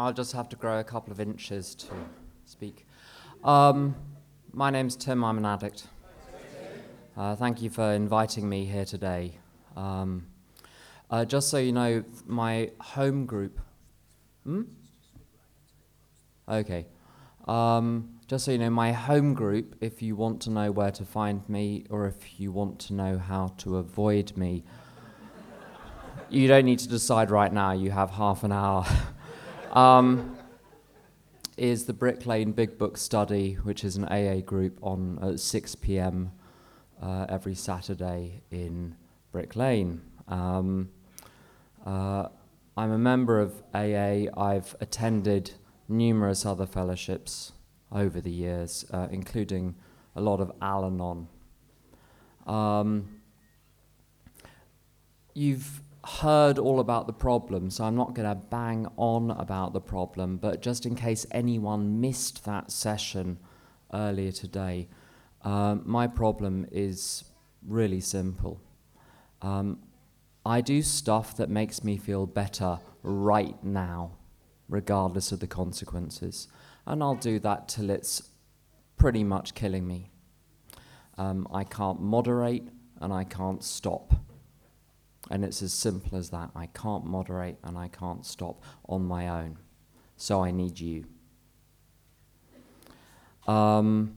I'll just have to grow a couple of inches to speak. Um, my name's Tim, I'm an addict. Uh, thank you for inviting me here today. Um, uh, just so you know, my home group. Hmm? Okay. Um, just so you know, my home group, if you want to know where to find me or if you want to know how to avoid me, you don't need to decide right now, you have half an hour. um, is the Brick Lane Big Book Study, which is an AA group on at 6 p.m. Uh, every Saturday in Brick Lane. Um, uh, I'm a member of AA. I've attended numerous other fellowships over the years, uh, including a lot of Al Anon. Um, you've heard all about the problem, so I'm not going to bang on about the problem, but just in case anyone missed that session earlier today, uh, my problem is really simple. Um, I do stuff that makes me feel better right now, regardless of the consequences. And I'll do that till it's pretty much killing me. Um, I can't moderate and I can't stop. And it's as simple as that. I can't moderate and I can't stop on my own. So I need you. Um,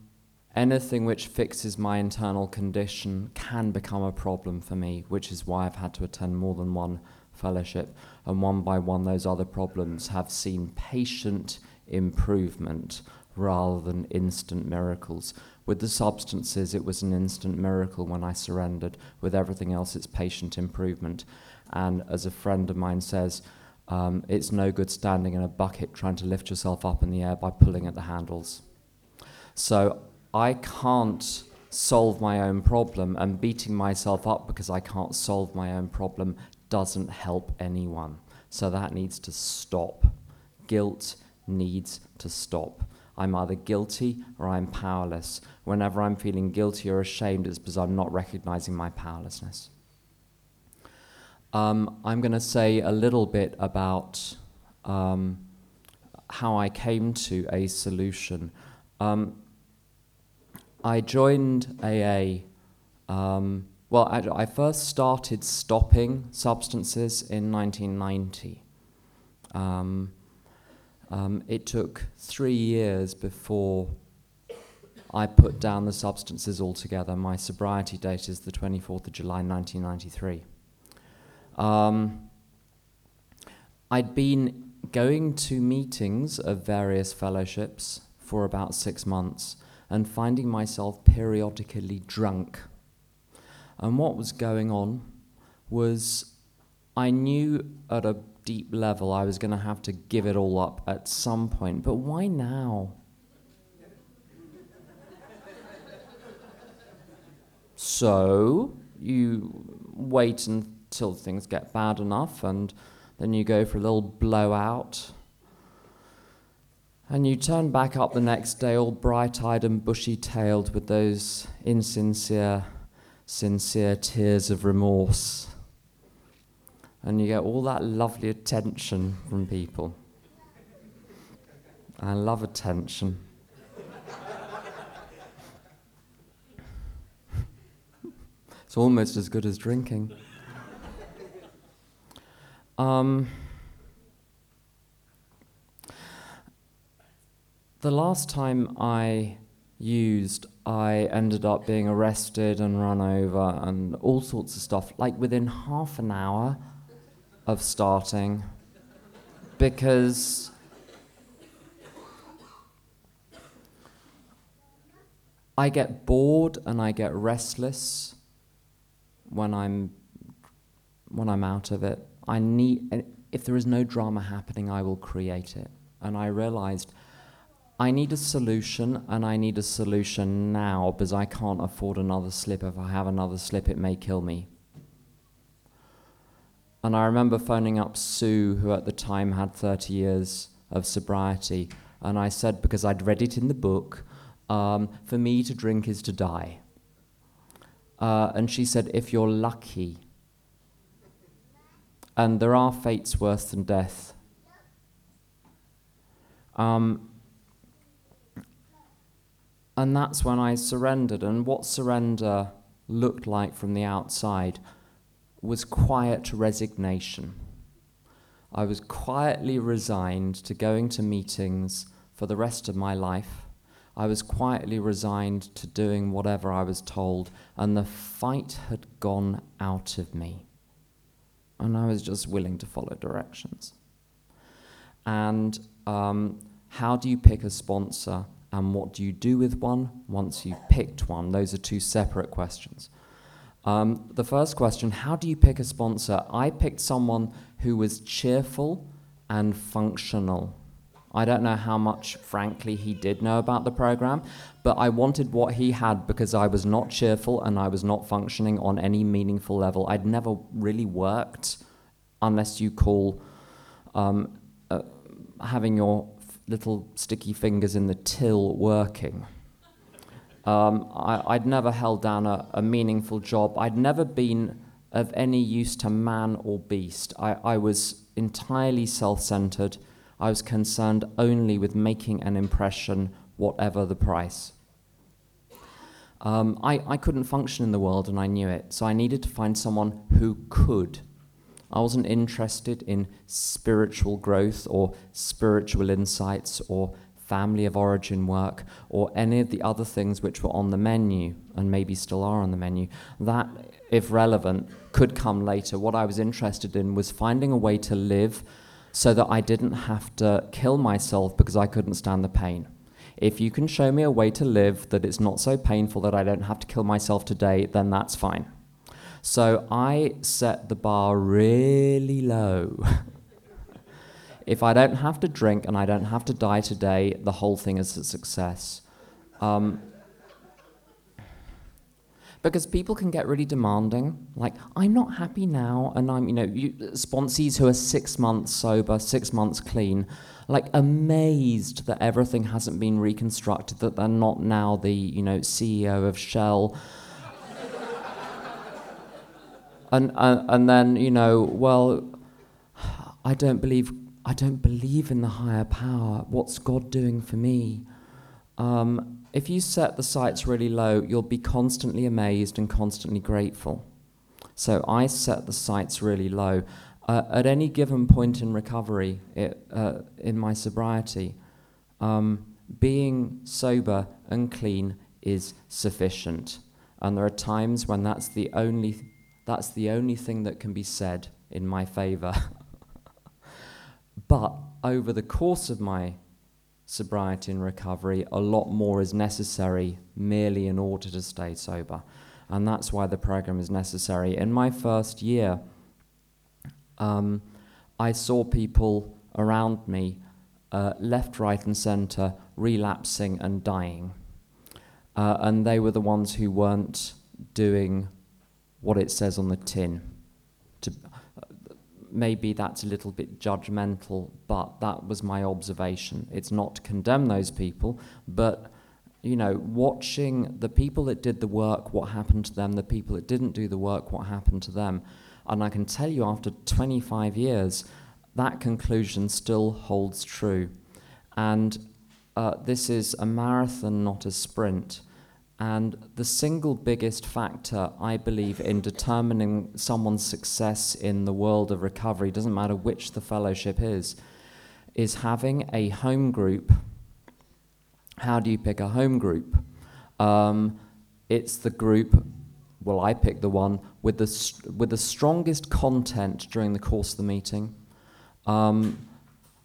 anything which fixes my internal condition can become a problem for me, which is why I've had to attend more than one fellowship. And one by one, those other problems have seen patient improvement rather than instant miracles. With the substances, it was an instant miracle when I surrendered. With everything else, it's patient improvement. And as a friend of mine says, um, it's no good standing in a bucket trying to lift yourself up in the air by pulling at the handles. So I can't solve my own problem, and beating myself up because I can't solve my own problem doesn't help anyone. So that needs to stop. Guilt needs to stop. I'm either guilty or I'm powerless. Whenever I'm feeling guilty or ashamed, it's because I'm not recognizing my powerlessness. Um, I'm going to say a little bit about um, how I came to a solution. Um, I joined AA. Um, well, I, I, first started stopping substances in 1990. Um, um, it took three years before I put down the substances altogether. My sobriety date is the 24th of July 1993. Um, I'd been going to meetings of various fellowships for about six months and finding myself periodically drunk. And what was going on was I knew at a deep level, I was going to have to give it all up at some point. But why now? so you wait until things get bad enough, and then you go for a little blowout. And you turn back up the next day, all bright eyed and bushy tailed, with those insincere, sincere tears of remorse and you get all that lovely attention from people. I love attention. it's almost as good as drinking. Um, the last time I used, I ended up being arrested and run over and all sorts of stuff. Like within half an hour, of starting because I get bored and I get restless when I'm when I'm out of it. I need if there is no drama happening, I will create it. And I realized I need a solution and I need a solution now because I can't afford another slip. If I have another slip, it may kill me. And I remember phoning up Sue, who at the time had 30 years of sobriety, and I said, because I'd read it in the book, um, for me to drink is to die. Uh, and she said, if you're lucky. And there are fates worse than death. Um, and that's when I surrendered. And what surrender looked like from the outside was quiet resignation. I was quietly resigned to going to meetings for the rest of my life. I was quietly resigned to doing whatever I was told, and the fight had gone out of me. And I was just willing to follow directions. And um, how do you pick a sponsor? and what do you do with one once you've picked one? Those are two separate questions. Um, the first question how do you pick a sponsor? I picked someone who was cheerful and functional. I don't know how much, frankly, he did know about the program, but I wanted what he had because I was not cheerful and I was not functioning on any meaningful level. I'd never really worked, unless you call um, uh, having your little sticky fingers in the till working. Um, I, would never held down a, a, meaningful job. I'd never been of any use to man or beast. I, I was entirely self centered. I was concerned only with making an impression, whatever the price. Um, I, I couldn't function in the world and I knew it, so I needed to find someone who could. I wasn't interested in spiritual growth or spiritual insights or family of origin work or any of the other things which were on the menu and maybe still are on the menu. That, if relevant, could come later. What I was interested in was finding a way to live so that I didn't have to kill myself because I couldn't stand the pain. If you can show me a way to live that it's not so painful that I don't have to kill myself today, then that's fine. So I set the bar really low. if I don't have to drink and I don't have to die today, the whole thing is a success. Um, because people can get really demanding. Like, I'm not happy now, and I'm, you know, you, sponsees who are six months sober, six months clean, like amazed that everything hasn't been reconstructed, that they're not now the, you know, CEO of Shell and, and, and then, you know, well, I don't believe, I don't believe in the higher power. What's God doing for me? Um, if you set the sights really low, you'll be constantly amazed and constantly grateful. So I set the sights really low. Uh, at any given point in recovery, it, uh, in my sobriety, um, being sober and clean is sufficient. And there are times when that's the only that's the only thing that can be said in my favor. but over the course of my sobriety and recovery, a lot more is necessary merely in order to stay sober. And that's why the program is necessary. In my first year, um, I saw people around me, uh, left, right, and center, relapsing and dying. Uh, and they were the ones who weren't doing what it says on the tin. To, maybe that's a little bit judgmental, but that was my observation. It's not to condemn those people, but you know, watching the people that did the work, what happened to them, the people that didn't do the work, what happened to them. And I can tell you after 25 years, that conclusion still holds true. And uh, this is a marathon, not a sprint. And the single biggest factor, I believe, in determining someone's success in the world of recovery, doesn't matter which the fellowship is, is having a home group. How do you pick a home group? Um, it's the group, well, I pick the one with the, with the strongest content during the course of the meeting, um,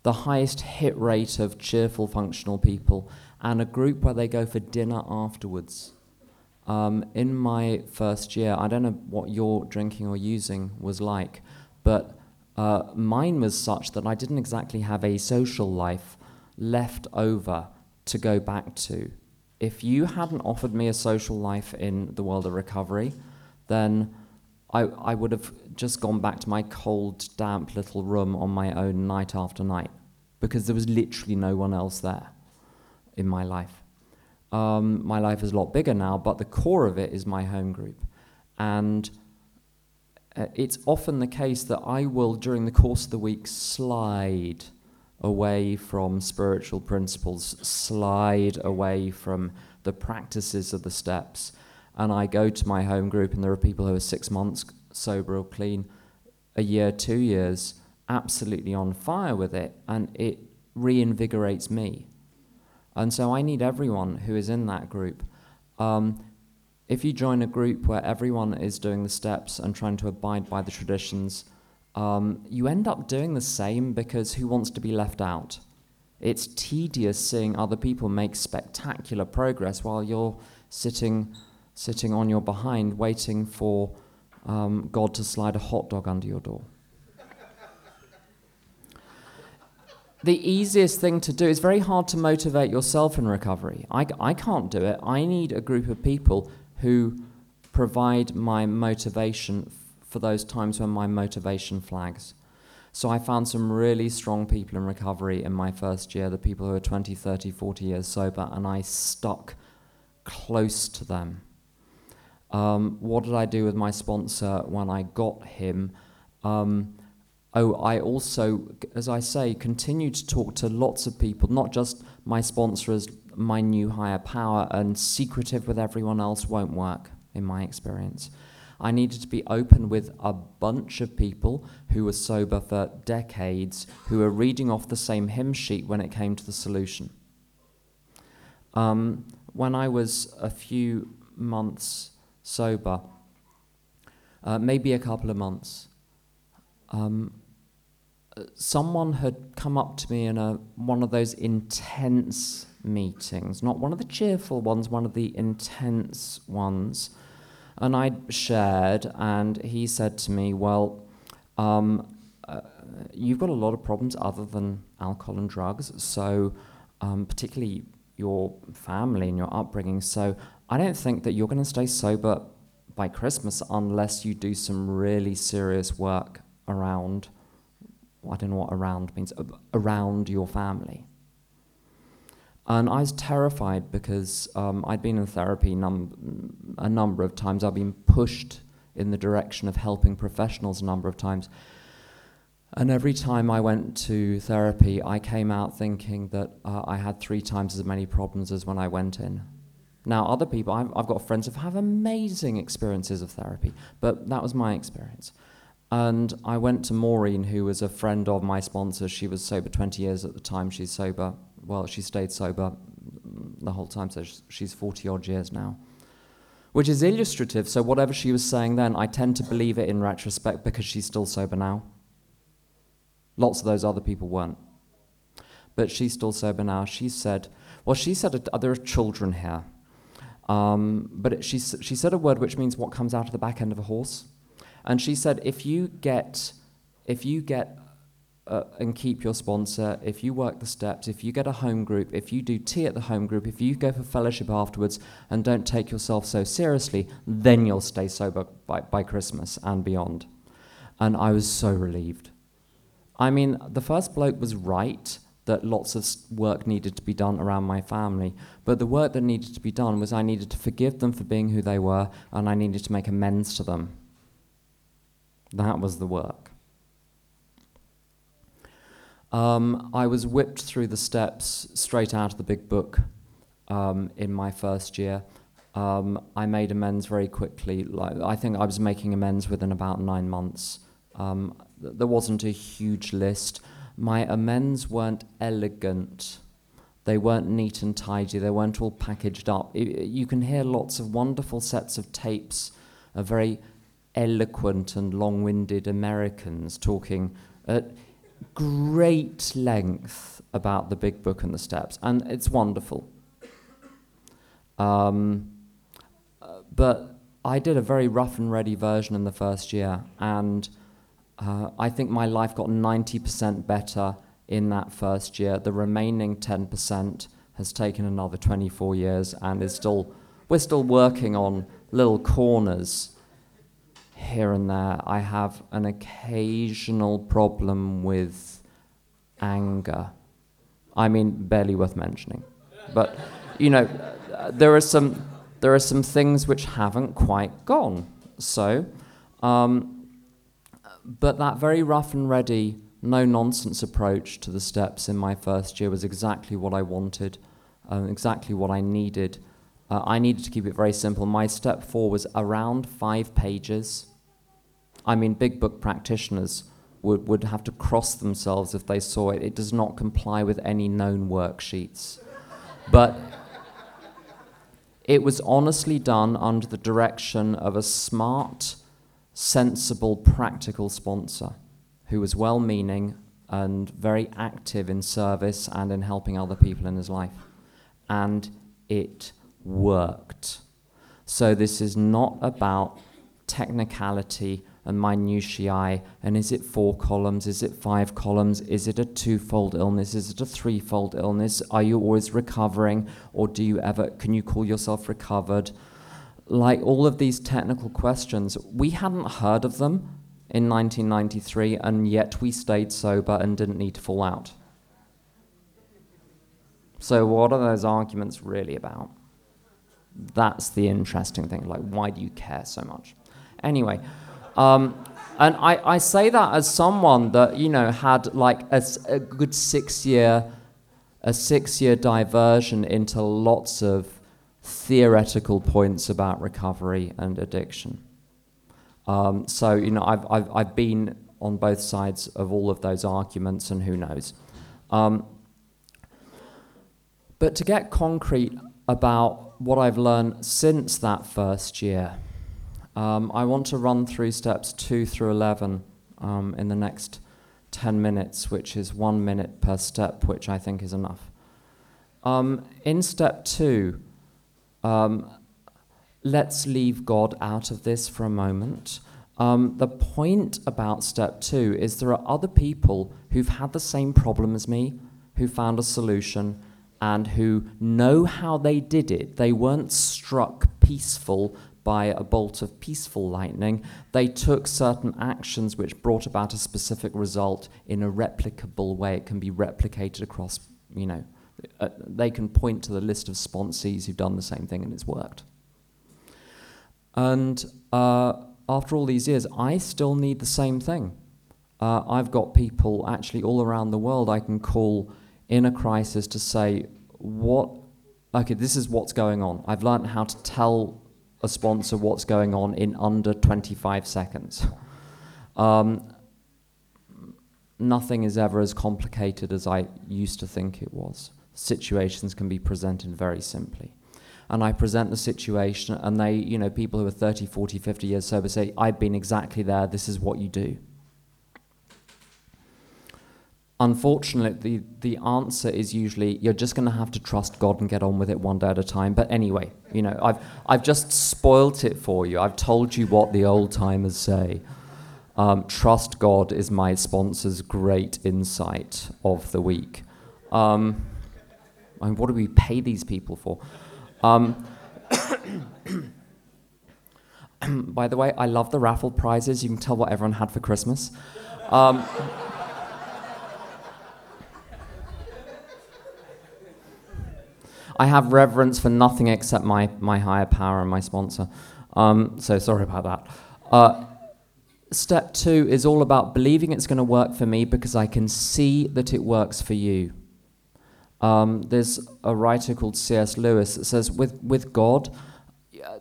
the highest hit rate of cheerful, functional people, and a group where they go for dinner afterwards. Um, in my first year, I don't know what your drinking or using was like, but uh, mine was such that I didn't exactly have a social life left over to go back to. If you hadn't offered me a social life in the world of recovery, then I, I would have just gone back to my cold, damp little room on my own night after night because there was literally no one else there in my life. Um, my life is a lot bigger now, but the core of it is my home group. And uh, it's often the case that I will, during the course of the week, slide away from spiritual principles, slide away from the practices of the steps. And I go to my home group, and there are people who are six months sober or clean, a year, two years, absolutely on fire with it, and it reinvigorates me. And so I need everyone who is in that group. Um, if you join a group where everyone is doing the steps and trying to abide by the traditions, um, you end up doing the same because who wants to be left out? It's tedious seeing other people make spectacular progress while you're sitting, sitting on your behind, waiting for um, God to slide a hot dog under your door. The easiest thing to do is very hard to motivate yourself in recovery. I, I can't do it. I need a group of people who provide my motivation for those times when my motivation flags. So I found some really strong people in recovery in my first year, the people who are 20, 30, 40 years sober, and I stuck close to them. Um, what did I do with my sponsor when I got him? Um, oh, I also, as I say, continued to talk to lots of people, not just my sponsors, my new higher power, and secretive with everyone else won't work, in my experience. I needed to be open with a bunch of people who were sober for decades, who were reading off the same hymn sheet when it came to the solution. Um, when I was a few months sober, uh, maybe a couple of months, um, someone had come up to me in a, one of those intense meetings, not one of the cheerful ones, one of the intense ones and I shared, and he said to me, Well, um, uh, you've got a lot of problems other than alcohol and drugs, so um, particularly your family and your upbringing. So I don't think that you're going to stay sober by Christmas unless you do some really serious work around. I don't know what around means, around your family. And I was terrified because um, I'd been in therapy num- a number of times. I've been pushed in the direction of helping professionals a number of times. And every time I went to therapy, I came out thinking that uh, I had three times as many problems as when I went in. Now, other people, I've, I've got friends who have amazing experiences of therapy, but that was my experience. And I went to Maureen, who was a friend of my sponsor. She was sober 20 years at the time. She's sober well, she stayed sober the whole time, so she's 40 odd years now. Which is illustrative, so whatever she was saying then, I tend to believe it in retrospect because she's still sober now. Lots of those other people weren't. But she's still sober now. She said, well, she said there are children here. Um, but she, she said a word which means what comes out of the back end of a horse. And she said, if you get, if you get uh, and keep your sponsor, if you work the steps, if you get a home group, if you do tea at the home group, if you go for fellowship afterwards and don't take yourself so seriously, then you'll stay sober by, by Christmas and beyond. And I was so relieved. I mean, the first bloke was right that lots of work needed to be done around my family. But the work that needed to be done was I needed to forgive them for being who they were, and I needed to make amends to them. That was the work. Um, I was whipped through the steps straight out of the big book um, in my first year. Um, I made amends very quickly. Like, I think I was making amends within about nine months. Um, th- there wasn't a huge list. My amends weren't elegant. They weren't neat and tidy. They weren't all packaged up. It, you can hear lots of wonderful sets of tapes of very eloquent and long winded Americans talking. At, great length about the big book and the steps, and it's wonderful. Um, but I did a very rough and ready version in the first year, and uh, I think my life got 90% better in that first year. The remaining 10% has taken another 24 years and is still, we're still working on little corners here and there. I have an occasional problem with anger. I mean, barely worth mentioning. But, you know, there are some, there are some things which haven't quite gone. So, um, but that very rough and ready no nonsense approach to the steps in my first year was exactly what I wanted, um, exactly what I needed. Uh, I needed to keep it very simple. My step four was around five pages. I mean, big book practitioners would, would have to cross themselves if they saw it. It does not comply with any known worksheets. But it was honestly done under the direction of a smart, sensible, practical sponsor who was well meaning and very active in service and in helping other people in his life. And it worked. So, this is not about technicality and minutiae and is it four columns? Is it five columns? Is it a twofold illness? Is it a threefold illness? Are you always recovering or do you ever can you call yourself recovered? Like all of these technical questions we hadn't heard of them in 1993 and yet we stayed sober and didn't need to fall out. So what are those arguments really about that's the interesting thing like why do you care so much anyway um, and I, I say that as someone that, you know, had like a, a good six year, a six year diversion into lots of theoretical points about recovery and addiction. Um, so, you know, I've, I've, I've been on both sides of all of those arguments, and who knows. Um, but to get concrete about what I've learned since that first year, um, I want to run through steps 2 through 11 um, in the next 10 minutes, which is one minute per step, which I think is enough. Um, in step 2, um, let's leave God out of this for a moment. Um, the point about step 2 is there are other people who've had the same problem as me, who found a solution, and who know how they did it. They weren't struck peaceful by a bolt of peaceful lightning, they took certain actions which brought about a specific result in a replicable way. It can be replicated across, you know, uh, they can point to the list of sponsees who've done the same thing and it's worked. And uh, after all these years, I still need the same thing. Uh, I've got people actually all around the world I can call in a crisis to say, what, okay, this is what's going on. I've learned how to tell a sponsor what's going on in under 25 seconds. Um, nothing is ever as complicated as I used to think it was. Situations can be presented very simply. And I present the situation, and they, you know, people who are 30, 40, 50 years sober say, I've been exactly there, this is what you do. Unfortunately, the, the answer is usually you're just going to have to trust God and get on with it one day at a time. But anyway, you know, I've, I've just spoilt it for you. I've told you what the old timers say. Um, trust God is my sponsor's great insight of the week. Um, I mean, what do we pay these people for? Um, by the way, I love the raffle prizes. You can tell what everyone had for Christmas. I have reverence for nothing except my, my higher power and my sponsor. Um, so sorry about that. Uh, step two is all about believing it's going to work for me because I can see that it works for you. Um, there's a writer called C.S. Lewis that says, with, with God,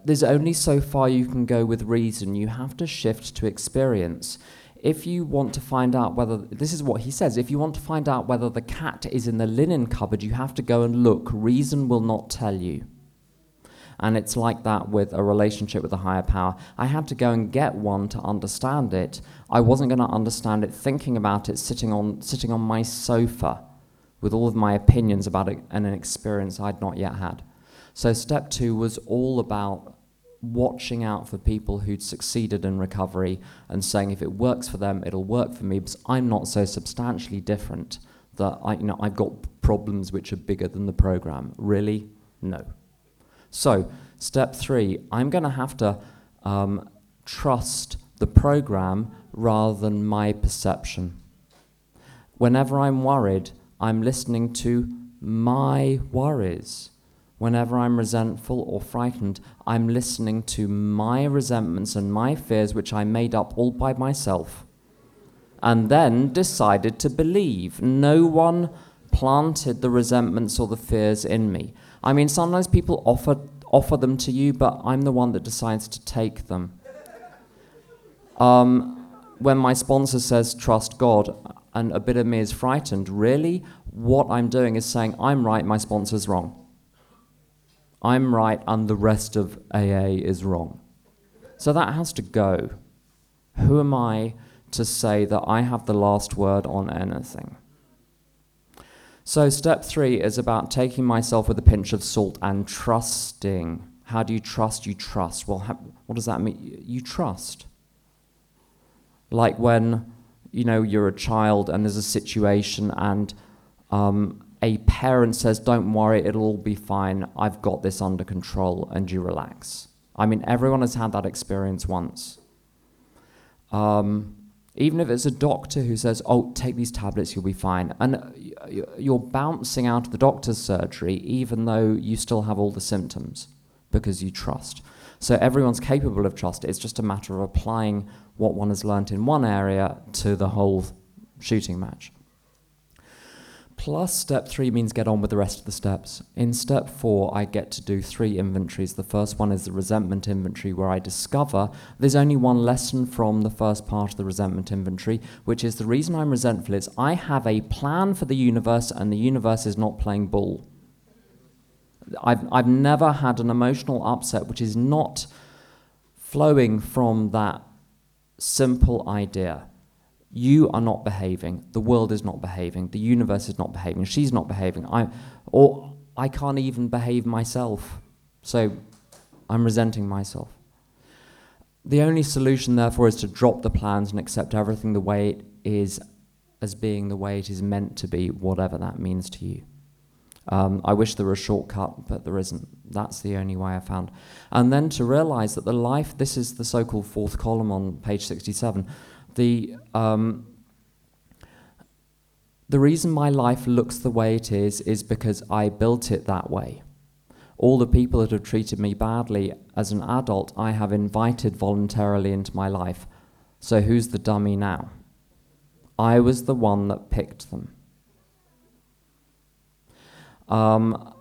there's only so far you can go with reason. You have to shift to experience if you want to find out whether, this is what he says, if you want to find out whether the cat is in the linen cupboard, you have to go and look. Reason will not tell you. And it's like that with a relationship with a higher power. I had to go and get one to understand it. I wasn't going to understand it thinking about it sitting on, sitting on my sofa with all of my opinions about it and an experience I'd not yet had. So, step two was all about watching out for people who'd succeeded in recovery and saying if it works for them, it'll work for me because I'm not so substantially different that I, you know, I've got problems which are bigger than the program. Really? No. So, step three, I'm going to have to um, trust the program rather than my perception. Whenever I'm worried, I'm listening to my worries Whenever I'm resentful or frightened, I'm listening to my resentments and my fears, which I made up all by myself. and then decided to believe. No one planted the resentments or the fears in me. I mean, sometimes people offer, offer them to you, but I'm the one that decides to take them. Um, when my sponsor says, trust God, and a bit of me is frightened, really, what I'm doing is saying, I'm right, my sponsor's wrong. I'm right, and the rest of AA is wrong. So that has to go. Who am I to say that I have the last word on anything? So, step three is about taking myself with a pinch of salt and trusting. How do you trust? You trust. Well, what does that mean? You trust. Like when, you know, you're a child and there's a situation and um, a parent says, Don't worry, it'll all be fine. I've got this under control, and you relax. I mean, everyone has had that experience once. Um, even if it's a doctor who says, Oh, take these tablets, you'll be fine. And you're bouncing out of the doctor's surgery, even though you still have all the symptoms, because you trust. So everyone's capable of trust. It's just a matter of applying what one has learnt in one area to the whole shooting match. Plus, step three means get on with the rest of the steps. In step four, I get to do three inventories. The first one is the resentment inventory, where I discover there's only one lesson from the first part of the resentment inventory, which is the reason I'm resentful is I have a plan for the universe, and the universe is not playing ball. I've, I've never had an emotional upset which is not flowing from that simple idea you are not behaving, the world is not behaving, the universe is not behaving, she's not behaving, I, or I can't even behave myself. So I'm resenting myself. The only solution, therefore, is to drop the plans and accept everything the way it is as being the way it is meant to be, whatever that means to you. Um, I wish there were a shortcut, but there isn't. That's the only way I found. And then to realize that the life, this is the so called fourth column on page 67, the um, the reason my life looks the way it is is because I built it that way. All the people that have treated me badly as an adult, I have invited voluntarily into my life. So who's the dummy now? I was the one that picked them. Um,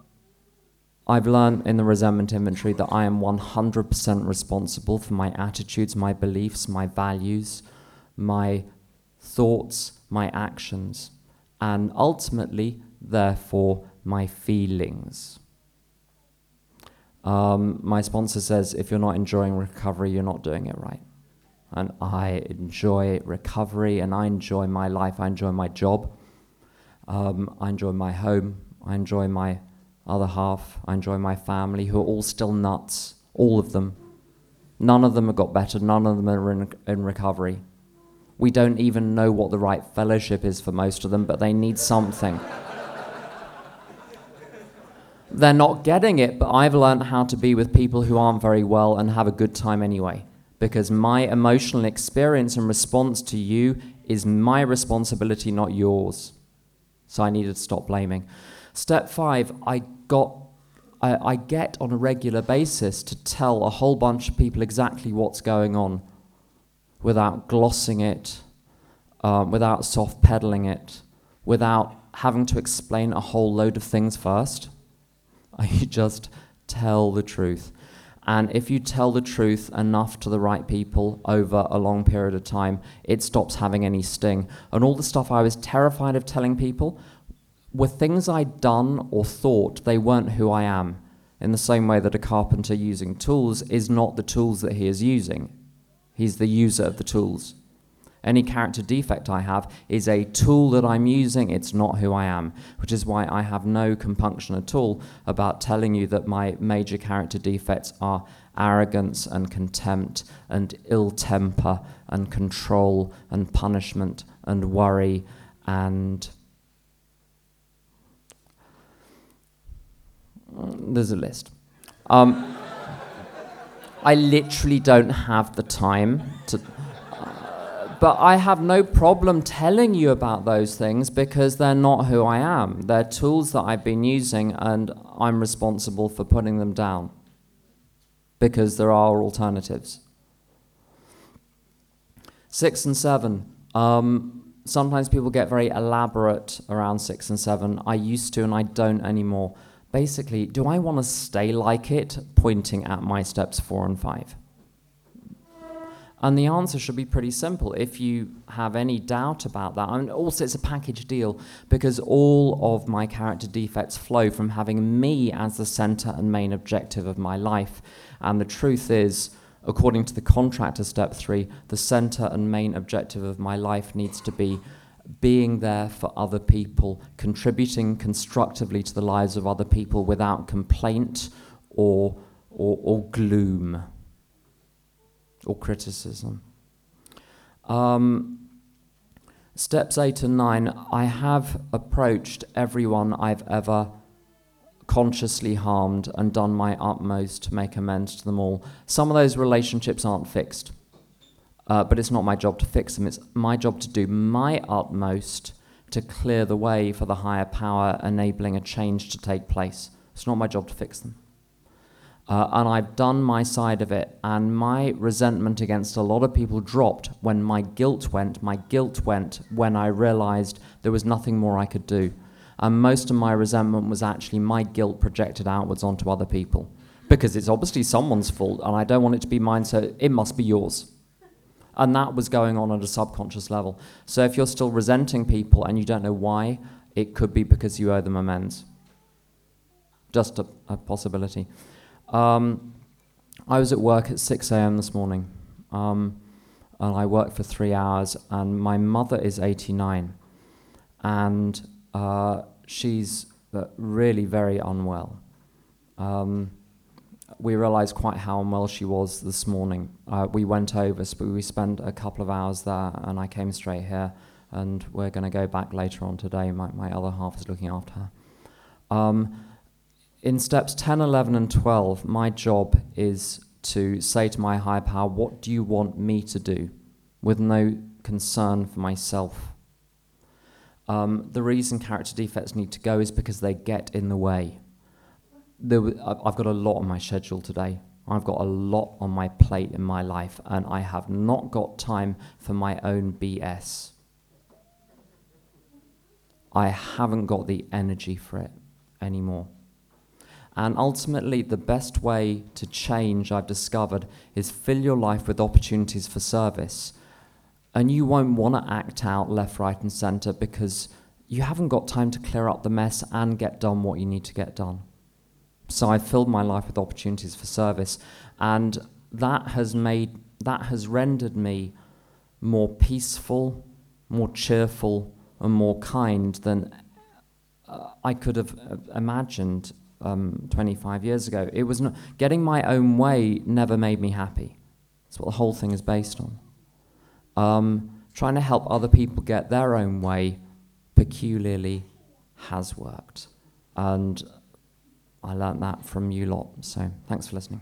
I've learned in the resentment inventory that I am 100% responsible for my attitudes, my beliefs, my values, my thoughts, my actions, and ultimately, therefore, my feelings. Um, my sponsor says if you're not enjoying recovery, you're not doing it right. And I enjoy recovery and I enjoy my life. I enjoy my job. Um, I enjoy my home. I enjoy my other half. I enjoy my family who are all still nuts, all of them. None of them have got better. None of them are in, in recovery. We don't even know what the right fellowship is for most of them, but they need something. They're not getting it, but I've learned how to be with people who aren't very well and have a good time anyway. Because my emotional experience and response to you is my responsibility, not yours. So I needed to stop blaming. Step five, I got I, get on a regular basis to tell a whole bunch of people exactly what's going on without glossing it, um, without soft pedaling it, without having to explain a whole load of things first. I just tell the truth. And if you tell the truth enough to the right people over a long period of time, it stops having any sting. And all the stuff I was terrified of telling people were things I'd done or thought they weren't who I am. In the same way that a carpenter using tools is not the tools that he is using. He's the user of the tools. Any character defect I have is a tool that I'm using, it's not who I am, which is why I have no compunction at all about telling you that my major character defects are arrogance and contempt and ill temper and control and punishment and worry and. There's a list. Um, I literally don't have the time to. Uh, but I have no problem telling you about those things because they're not who I am. They're tools that I've been using, and I'm responsible for putting them down because there are alternatives. Six and seven. Um, sometimes people get very elaborate around six and seven. I used to, and I don't anymore. Basically, do I want to stay like it, pointing at my steps four and five? And the answer should be pretty simple. If you have any doubt about that, and also it's a package deal because all of my character defects flow from having me as the center and main objective of my life. And the truth is, according to the contractor step three, the center and main objective of my life needs to be being there for other people, contributing constructively to the lives of other people without complaint or, or, or gloom or criticism. Um, steps eight and nine, I have approached everyone I've ever consciously harmed and done my utmost to make amends to them all. Some of those relationships aren't fixed, uh, but it's not my job to fix them. It's my job to do my utmost to clear the way for the higher power, enabling a change to take place. It's not my job to fix them. Uh, and I've done my side of it, and my resentment against a lot of people dropped when my guilt went. My guilt went when I realized there was nothing more I could do. And most of my resentment was actually my guilt projected outwards onto other people. Because it's obviously someone's fault, and I don't want it to be mine, so it must be yours. And that was going on at a subconscious level. So if you're still resenting people and you don't know why, it could be because you owe them amends. Just a, a possibility. Um, I was at work at 6 a.m. this morning, um, and I worked for three hours, and my mother is 89, and uh, she's uh, really very unwell. Um, we realized quite how unwell she was this morning. Uh, we went over, so we spent a couple of hours there, and I came straight here, and we're going to go back later on today. My, my other half is looking after her. Um, in steps 10, 11, and 12, my job is to say to my higher power, What do you want me to do? with no concern for myself. Um, the reason character defects need to go is because they get in the way. There w- I've got a lot on my schedule today. I've got a lot on my plate in my life, and I have not got time for my own BS. I haven't got the energy for it anymore. And ultimately, the best way to change, I've discovered, is fill your life with opportunities for service and you won't want to act out left, right, and center because you haven't got time to clear up the mess and get done what you need to get done. So I filled my life with opportunities for service, and that has made that has rendered me more peaceful, more cheerful, and more kind than uh, I could have uh, imagined um, 25 years ago. It was not, getting my own way never made me happy. That's what the whole thing is based on. Um, trying to help other people get their own way peculiarly has worked. And I learnt that from you lot. So thanks for listening.